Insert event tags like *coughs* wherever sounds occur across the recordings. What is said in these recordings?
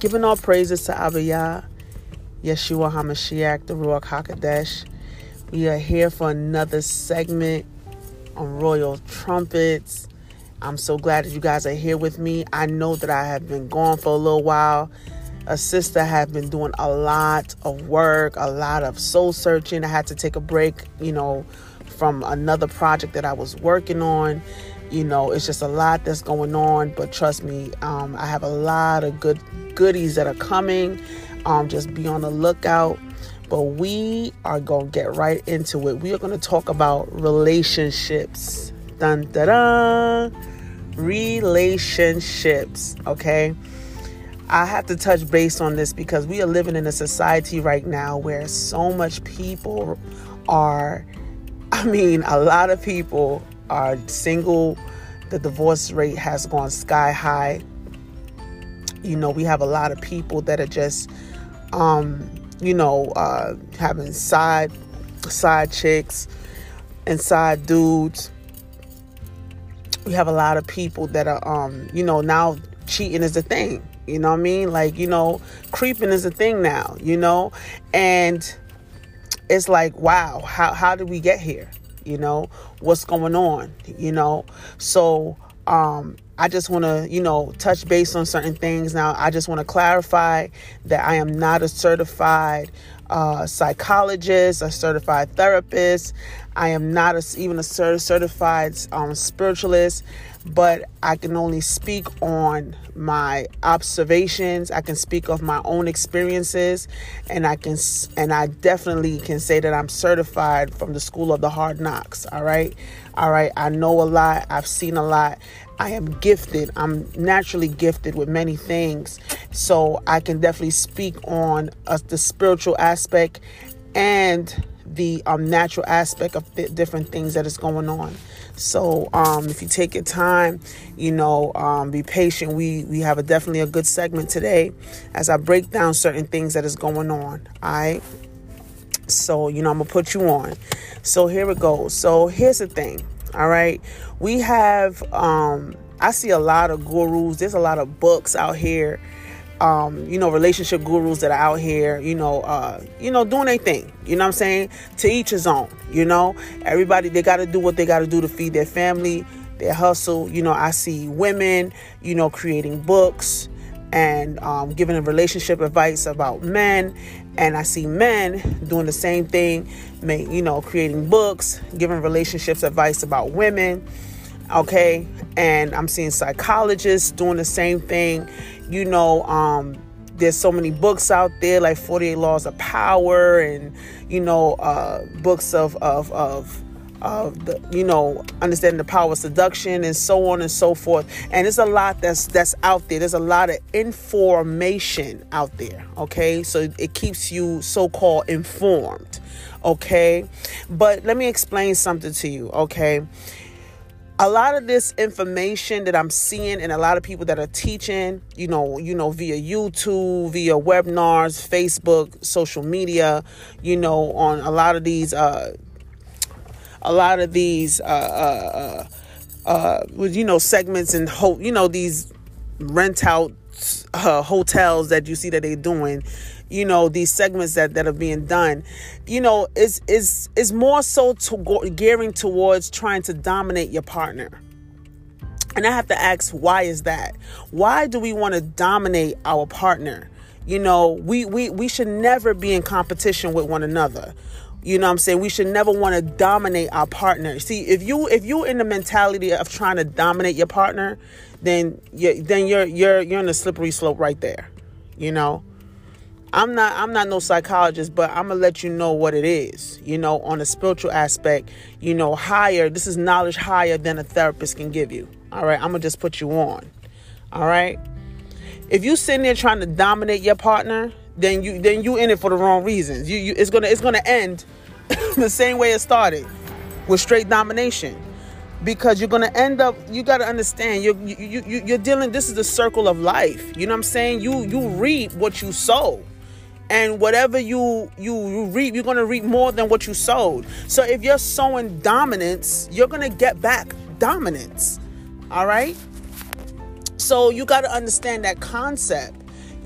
Giving all praises to Abba Abiyah, Yeshua HaMashiach, the Ruach HaKodesh. We are here for another segment on Royal Trumpets. I'm so glad that you guys are here with me. I know that I have been gone for a little while. A sister have been doing a lot of work, a lot of soul searching. I had to take a break, you know, from another project that I was working on you know it's just a lot that's going on but trust me um, i have a lot of good goodies that are coming. Um, just be on the lookout. But we are going to get right into it. We are going to talk about relationships. Dun dun dun. Relationships okay? I have to touch base on this because we are living in a society right now where so much people are I mean, a lot of people are single. The divorce rate has gone sky high. You know, we have a lot of people that are just, um, you know, uh, having side side chicks and side dudes. We have a lot of people that are, um, you know, now cheating is a thing. You know what I mean? Like, you know, creeping is a thing now. You know, and it's like, wow, how how did we get here? You know what's going on you know so um I just want to, you know, touch base on certain things. Now, I just want to clarify that I am not a certified uh, psychologist, a certified therapist. I am not a, even a cert- certified um, spiritualist but I can only speak on my observations. I can speak of my own experiences, and I can and I definitely can say that I'm certified from the School of the Hard Knocks. All right, all right. I know a lot. I've seen a lot. I am gifted. I'm naturally gifted with many things, so I can definitely speak on uh, the spiritual aspect and the um, natural aspect of th- different things that is going on. So um, if you take your time, you know, um, be patient. We we have a definitely a good segment today as I break down certain things that is going on. All right. So you know I'm gonna put you on. So here it goes. So here's the thing. All right, we have. Um, I see a lot of gurus. There's a lot of books out here um, you know, relationship gurus that are out here, you know, uh, you know, doing their thing. You know what I'm saying? To each his own. You know, everybody they got to do what they got to do to feed their family, their hustle. You know, I see women, you know, creating books and um, giving a relationship advice about men, and I see men doing the same thing, you know, creating books, giving relationships advice about women okay? And i'm seeing psychologists doing the same thing. You know um there's so many books out there like 48 laws of power and you know uh books of of of of the you know understanding the power of seduction and so on and so forth. And there's a lot that's that's out there. There's a lot of information out there okay? So it keeps you so-called informed okay? But let me explain something to you okay a lot of this information that I'm seeing and a lot of people that are teaching, you know, you know, via YouTube, via webinars, Facebook, social media, you know, on a lot of these, uh, a lot of these, uh, uh, uh, uh you know, segments and ho- you know, these rent out uh, hotels that you see that they're doing you know these segments that that are being done you know is is is more so to go, gearing towards trying to dominate your partner. And i have to ask why is that? Why do we want to dominate our partner? You know we we we should never be in competition with one another. You know what i'm saying? We should never want to dominate our partner. See if you if you're in the mentality of trying to dominate your partner then you then you're you're you're in a slippery slope right there you know I'm not I'm not no psychologist, but I'm gonna let you know what it is. You know, on a spiritual aspect, you know, higher. This is knowledge higher than a therapist can give you. All right, I'm gonna just put you on. All right. If you sitting there trying to dominate your partner, then you then you in it for the wrong reasons. You, you it's gonna it's gonna end *coughs* the same way it started with straight domination because you're gonna end up you got to understand you're you, you, you're dealing this is the circle of life you know what i'm saying you you reap what you sow and whatever you you, you reap you're going to reap more than what you sowed so if you're sowing dominance you're going to get back dominance all right so you got to understand that concept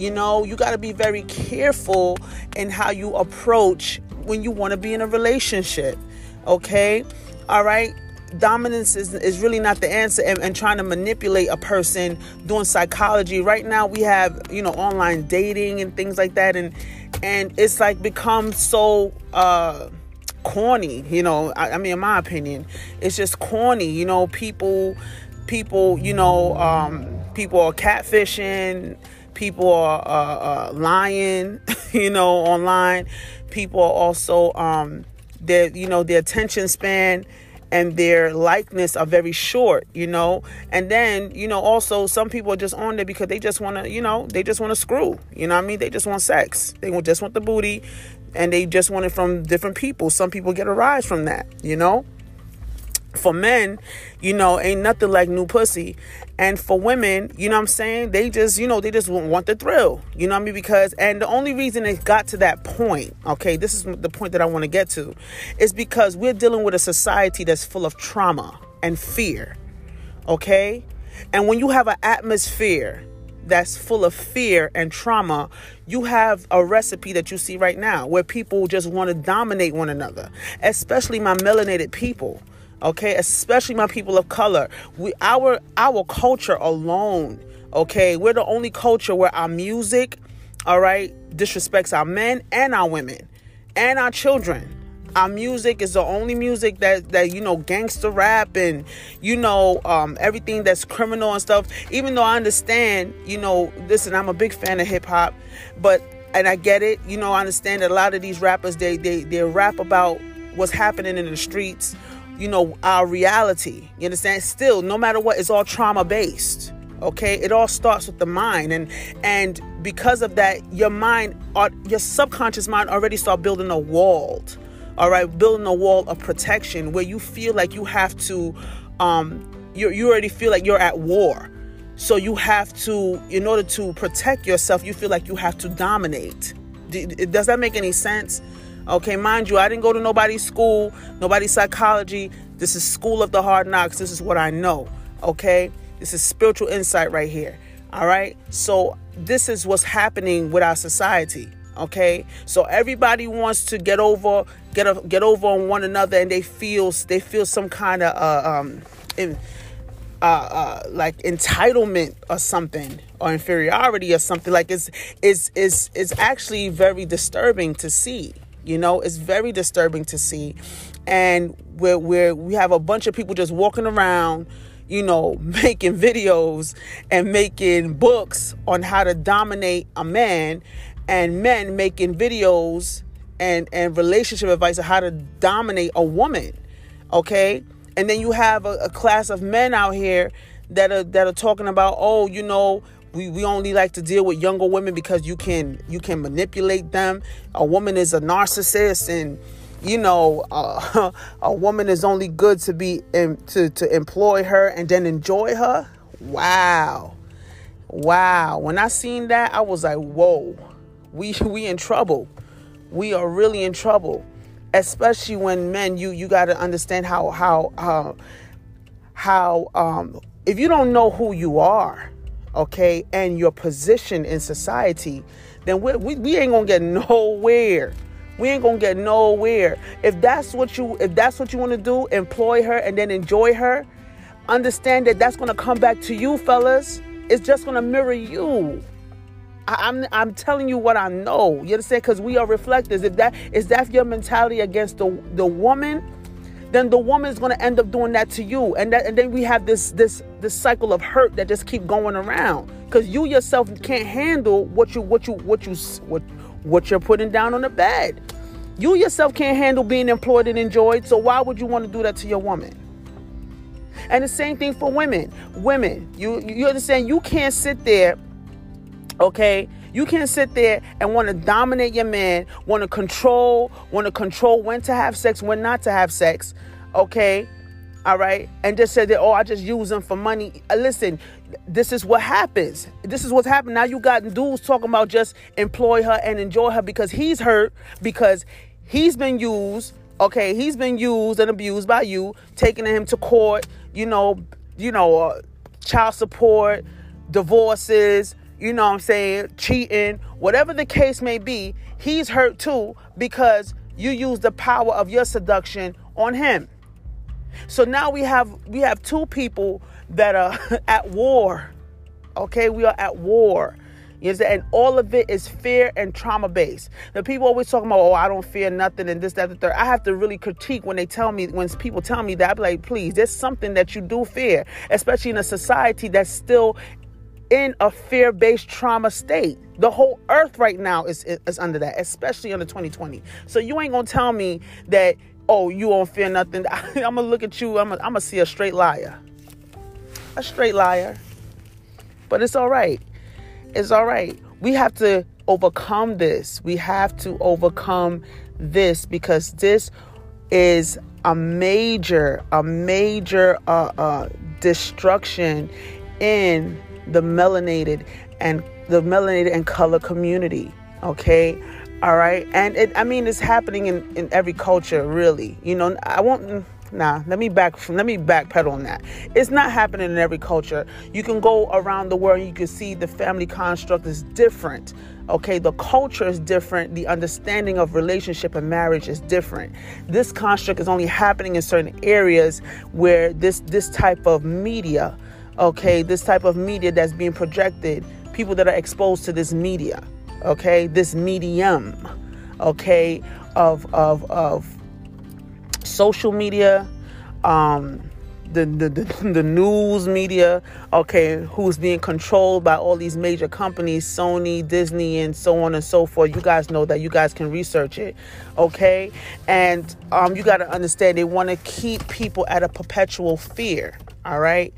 You know, you got to be very careful in how you approach when you want to be in a relationship. Okay? All right? Dominance is, is really not the answer and, and trying to manipulate a person doing psychology. Right now we have, you know, online dating and things like that and and it's like become so uh corny, you know. I, I mean in my opinion, it's just corny, you know, people people, you know, um people are catfishing, people are uh, uh, lying, *laughs* you know, online. People are also um, their, you know, their attention span and their likeness are very short, you know. And then, you know, also some people are just on there because they just want to, you know, they just want to screw. You know what I mean? They just want sex. They just want the booty and they just want it from different people. Some people get a rise from that, you know for men, you know, ain't nothing like new pussy. And for women, you know what I'm saying? They just, you know, they just want the thrill. You know what I mean? Because, and the only reason it got to that point, okay, this is the point that I want to get to, is because we're dealing with a society that's full of trauma and fear, okay? And when you have an atmosphere that's full of fear and trauma, you have a recipe that you see right now where people just want to dominate one another, especially my melanated people okay? Especially my people of color. We our our culture alone okay? We're the only culture where our music all right disrespects our men and our women and our children. Our music is the only music that that you know gangster rap and you know um, everything that's criminal and stuff. Even though i understand you know listen i'm a big fan of hip-hop but and i get it you know i understand that a lot of these rappers they they they rap about what's happening in the streets you know, our reality. You understand? Still, no matter what, it's all trauma based. Okay, it all starts with the mind, and and because of that, your mind, your subconscious mind, already start building a wall. All right, building a wall of protection where you feel like you have to, um, you you already feel like you're at war. So you have to, in order to protect yourself, you feel like you have to dominate. Does that make any sense? Okay, mind you, I didn't go to nobody's school, nobody's psychology. This is school of the hard knocks. This is what I know. Okay, this is spiritual insight right here. All right, so this is what's happening with our society. Okay, so everybody wants to get over, get a, get over on one another, and they feel they feel some kind of uh, um, in, uh, uh, like entitlement or something or inferiority or something like it's it's it's it's actually very disturbing to see you know, it's very disturbing to see. And where where we have a bunch of people just walking around, you know, *laughs* making videos and making books on how to dominate a man and men making videos and and relationship advice on how to dominate a woman. Okay? And then you have a, a class of men out here that are that are talking about, oh, you know, we, we only like to deal with younger women because you can you can manipulate them. A woman is a narcissist and you know uh, *laughs* a woman is only good to be to to employ her and then enjoy her. Wow. Wow. When i seen that i was like whoa. We *laughs* we in trouble. We are really in trouble. Especially when men you you got to understand how how how how um if you don't know who you are okay, and your position in society, then we, we, we ain't gonna get *laughs* nowhere. We ain't gonna get nowhere. If that's what you if that's what you want to do, employ her and then enjoy her. Understand that that's gonna come back to you, fellas. It's just gonna mirror you. I, am I'm, I'm telling you what I know. You understand? Because we are reflectors. If that is that your mentality against the the woman, then the woman is going to end up doing that to you. And that and then we have this this this cycle of hurt that just keep going around. Because you yourself can't handle what you what you what you what what you're putting down on the bed. You yourself can't handle being employed and enjoyed so why would you want to do that to your woman? And the same thing for women. Women you you understand you can't sit there okay you can't sit there and want to dominate your man, want to control, want to control when to have sex, when not to have sex. Okay? All right? And just say that, oh, I just use them for money. Uh, listen, this is what happens. This is what's happened. Now you got dudes talking about just employ her and enjoy her because he's hurt, because he's been used. Okay, he's been used and abused by you, taking him to court, you know, you know, uh, child support, divorces, you know what I'm saying, cheating, whatever the case may be, he's hurt too because you use the power of your seduction on him. So now we have we have two people that are *laughs* at war. Okay, we are at war. You and all of it is fear and trauma based. The people always talking about, oh, I don't fear nothing and this, that, the third. I have to really critique when they tell me, when people tell me that, I'm like, please, there's something that you do fear, especially in a society that's still in a fear based trauma state. The whole earth right now is, is under that, especially under 2020. So you ain't gonna tell me that, oh, you won't fear nothing. *laughs* I'm gonna look at you, I'm gonna, I'm gonna see a straight liar. A straight liar. But it's all right it's all right. We have to overcome this. We have to overcome this because this is a major, a major uh, uh, destruction in the melanated and the melanated and color community. Okay, all right, and it, I mean it's happening in in every culture, really. You know, I won't Nah, let me back let me backpedal on that. It's not happening in every culture. You can go around the world and you can see the family construct is different. Okay, the culture is different. The understanding of relationship and marriage is different. This construct is only happening in certain areas where this this type of media, okay, this type of media that's being projected, people that are exposed to this media, okay, this medium, okay, of of of social media, um, the, the, *laughs* the, news media, okay, who's being controlled by all these major companies, Sony, Disney, and so on and so forth. You guys know that you guys can research it, okay? And um, you got to understand they want to keep people at a perpetual fear, all right?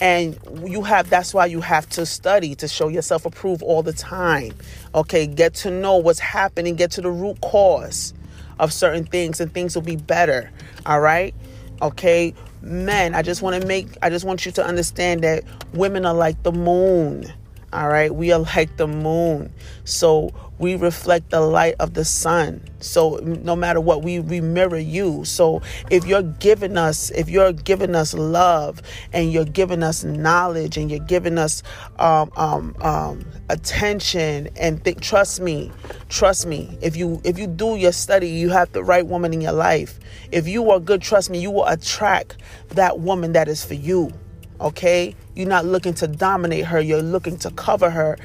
And you have that's why you have to study to show yourself approved all the time. Okay, get to know what's happening, get to the root cause of certain things and things will be better. All right? Okay? Men, I just want to make I just want you to understand that women are like the moon. All right? We are like the moon. So we reflect the light of the sun. So no matter what, we, we mirror you. So if you're giving us, if you're giving us love and you're giving us knowledge and you're giving us um, um, um, attention and think, trust me, trust me. If you if you do your study, you have the right woman in your life. If you are good, trust me, you will attract that woman that is for you okay you're not looking to dominate her you're looking to cover her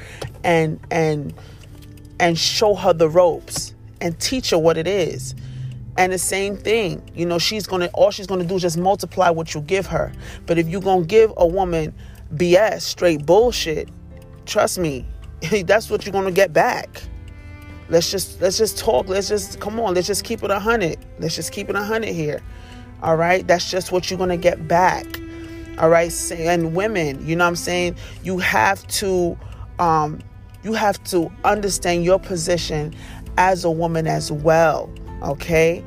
and and and show her the ropes and teach her what it is. And the same thing, you know, she's gonna all she's gonna do is just multiply what you give her. But if you're gonna give a woman BS, straight bullshit, trust me, *laughs* that's what you're gonna get back. Let's just let's just talk. Let's just come on. Let's just keep it a hundred. Let's just keep it a hundred here. All right. That's just what you're gonna get back. All right. And women, you know what I'm saying? You have to um you have to understand your position as a woman as well okay?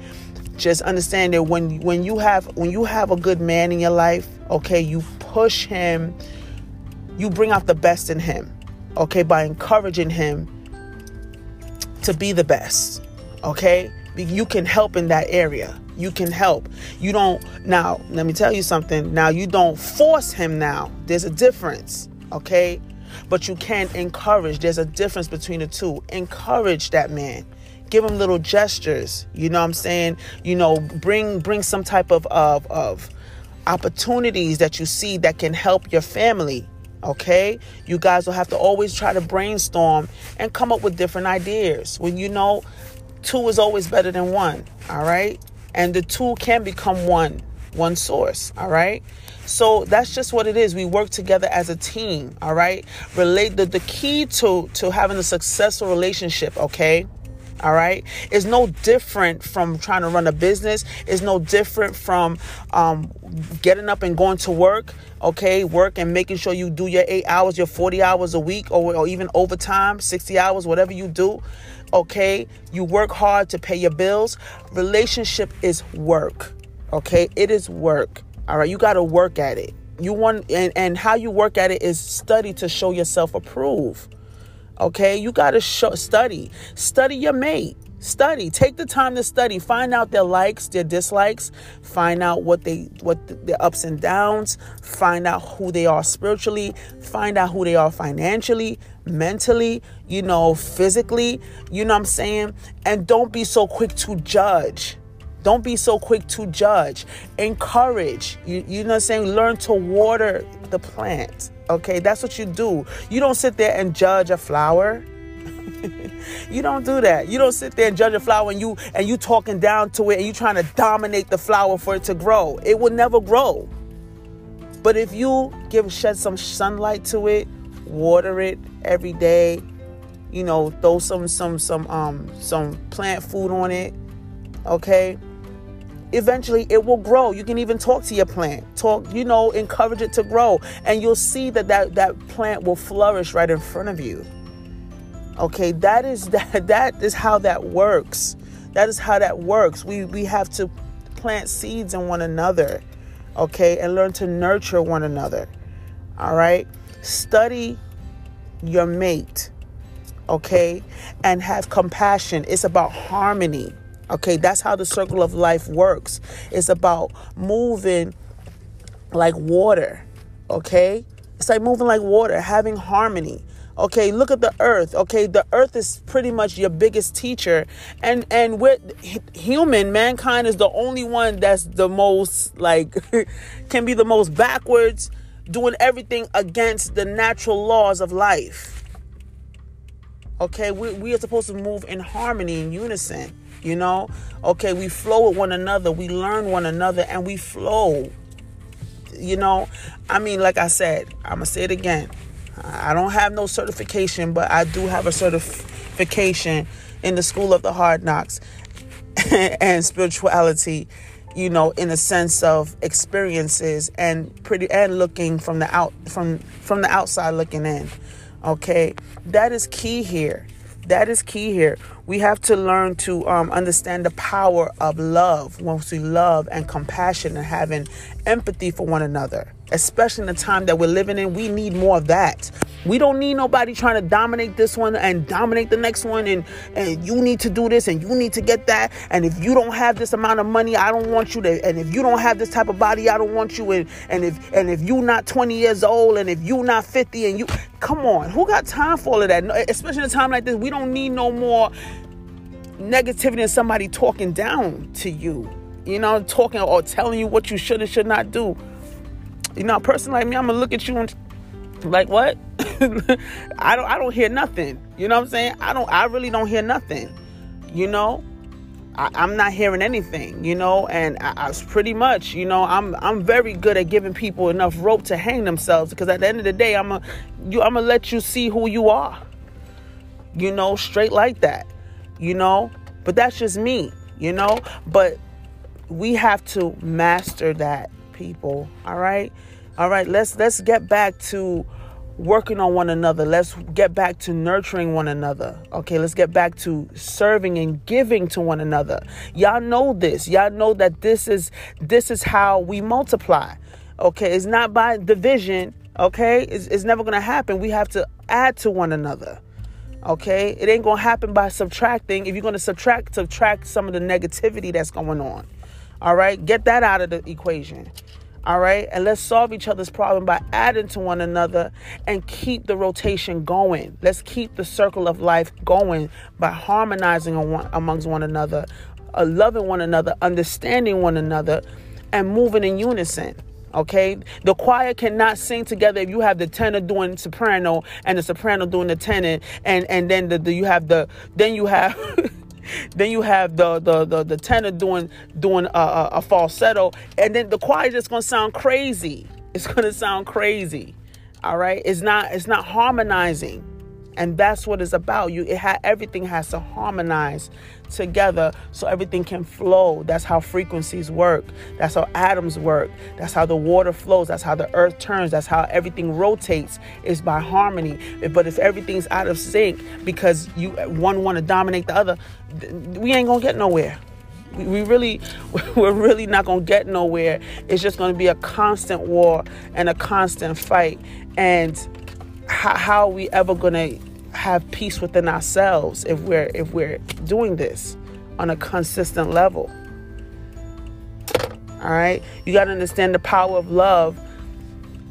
Just understand that when when you have when you have a good man in your life okay you push him you bring out the best in him okay by encouraging him to be the best okay? You can help in that area. You can help. You don't now let me tell you something. Now you don't force him now. There's a difference okay but you can encourage. There's a difference between the two. Encourage that man. Give him little gestures. You know what I'm saying? You know, bring bring some type of of, of opportunities that you see that can help your family. Okay? You guys will have to always try to brainstorm and come up with different ideas. When you know two is always better than one, all right? And the two can become one, one source, all right? So that's just what it is. We work together as a team, all right? Relate the, the key to to having a successful relationship, okay? All right, is no different from trying to run a business. Is no different from um, getting up and going to work. Okay, work and making sure you do your eight hours, your forty hours a week, or, or even overtime, sixty hours, whatever you do. Okay, you work hard to pay your bills. Relationship is work. Okay, it is work. All right, you got to work at it. You want and and how you work at it is study to show yourself approve. Okay, you got to show study. Study your mate. Study. Take the time to study. Find out their likes, their dislikes. Find out what they what the, their ups and downs. Find out who they are spiritually. Find out who they are financially. mentally, you know, physically, you know what I'm saying? And don't be so quick to judge. Don't be so quick to judge. Encourage. You, you know what I'm saying? Learn to water the plant. Okay, that's what you do. You don't sit there and judge a flower. *laughs* you don't do that. You don't sit there and judge a flower and you and you talking down to it and you trying to dominate the flower for it to grow. It will never grow. But if you give shed some sunlight to it, water it every day, you know, throw some some some um some plant food on it, okay? Eventually it will grow. You can even talk to your plant. Talk, you know, encourage it to grow and you'll see that that, that plant will flourish right in front of you. Okay, that is *laughs* that that is how that works. That is how that works. We we have to plant seeds in one another. Okay, and learn to nurture one another. All right? Study your mate. Okay? And have compassion. It's about harmony. Okay, that's how the circle of life works. It's about moving like water. Okay? It's like moving like water, having harmony. Okay, look at the earth. Okay, the earth is pretty much your biggest teacher. And and with human, mankind is the only one that's the most like *laughs* can be the most backwards, doing everything against the natural laws of life. Okay, we, we are supposed to move in harmony, in unison you know? Okay we flow with one another we learn one another and we flow you know? I mean like i said i'm gonna say it again. I don't have no certification but i do have a certification in the school of the hard knocks *laughs* and spirituality you know in a sense of experiences and pretty and looking from the out from from the outside looking in okay? That is key here that is key here. We have to learn to um, understand the power of love once we love and compassion and having empathy for one another, especially in the time that we're living in. We need more of that. We don't need nobody trying to dominate this one and dominate the next one and, and you need to do this and you need to get that. And if you don't have this amount of money, I don't want you to and if you don't have this type of body, I don't want you and, and if and if you're not 20 years old and if you're not 50 and you come on, who got time for all of that? Especially in a time like this, we don't need no more negativity and somebody talking down to you. You know, talking or telling you what you should and should not do. You know, a person like me, I'm gonna look at you and like what? *laughs* I don't I don't hear nothing. You know what I'm saying? I don't I really don't hear nothing. You know? I, am not hearing anything, you know, and I, I pretty much, you know, I'm I'm very good at giving people enough rope to hang themselves because at the end of the day, I'm a you I'm gonna let you see who you are, you know, straight like that, you know. But that's just me, you know. But we have to master that, people. All right, all right. Let's let's get back to working on one another. Let's get back to nurturing one another. Okay, let's get back to serving and giving to one another. Y'all know this. Y'all know that this is this is how we multiply. Okay, it's not by division. Okay, it's, it's never gonna happen. We have to add to one another. Okay, it ain't gonna happen by subtracting. If you're gonna subtract, subtract some of the negativity that's going on. All right, get that out of the equation. All right. And let's solve each other's problem by adding to one another and keep the rotation going. Let's keep the circle of life going by harmonizing amongst one another, uh, loving one another, understanding one another, and moving in unison. Okay, the choir cannot sing together if you have the tenor doing soprano and the soprano doing the tenor, and and then the, the you have the then you have *laughs* then you have the the the, the tenor doing doing a, a, falsetto, and then the choir just gonna sound crazy. It's gonna sound crazy. All right, it's not it's not harmonizing, and that's what it's about. You it ha- everything has to harmonize together so everything can flow. That's how frequencies work. That's how atoms work. That's how the water flows. That's how the earth turns. That's how everything rotates is by harmony. But if everything's out of sync because you one want to dominate the other, we ain't to get nowhere. We really, *laughs* we're really not going to get nowhere. It's just going to be a constant war and a constant fight. And how, how are we ever to have peace within ourselves if we're if we're doing this on a consistent level. All right? You got to understand the power of love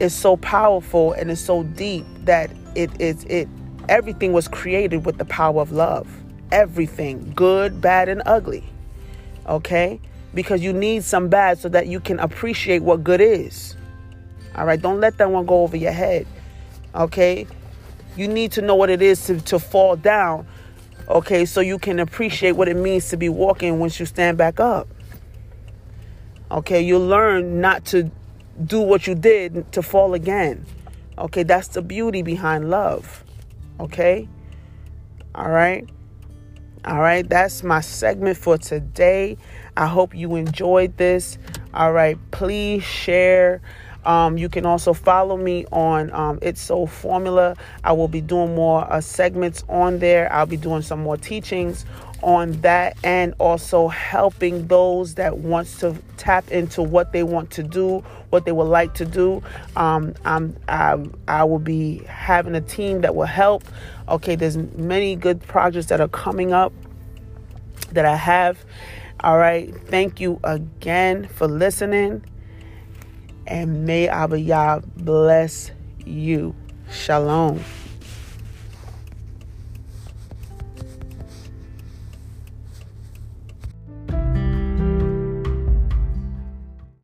is so powerful and it's so deep that it it it everything was created with the power of love. Everything, good, bad, and ugly. Okay? Because you need some bad so that you can appreciate what good is. All right? Don't let that one go over your head. Okay? You need to know what it is to, to fall down. Okay? So you can appreciate what it means to be walking once you stand back up. Okay? You'll learn not to do what you did to fall again. Okay? That's the beauty behind love. Okay? All right? All right, that's my segment for today. I hope you enjoyed this. All right, please share. Um, you can also follow me on um, It's So Formula. I will be doing more uh, segments on there. I'll be doing some more teachings on that and also helping those that wants to tap into what they want to do what they would like to do um, I'm, I, I will be having a team that will help okay there's many good projects that are coming up that i have all right thank you again for listening and may Abba Yah bless you. Shalom.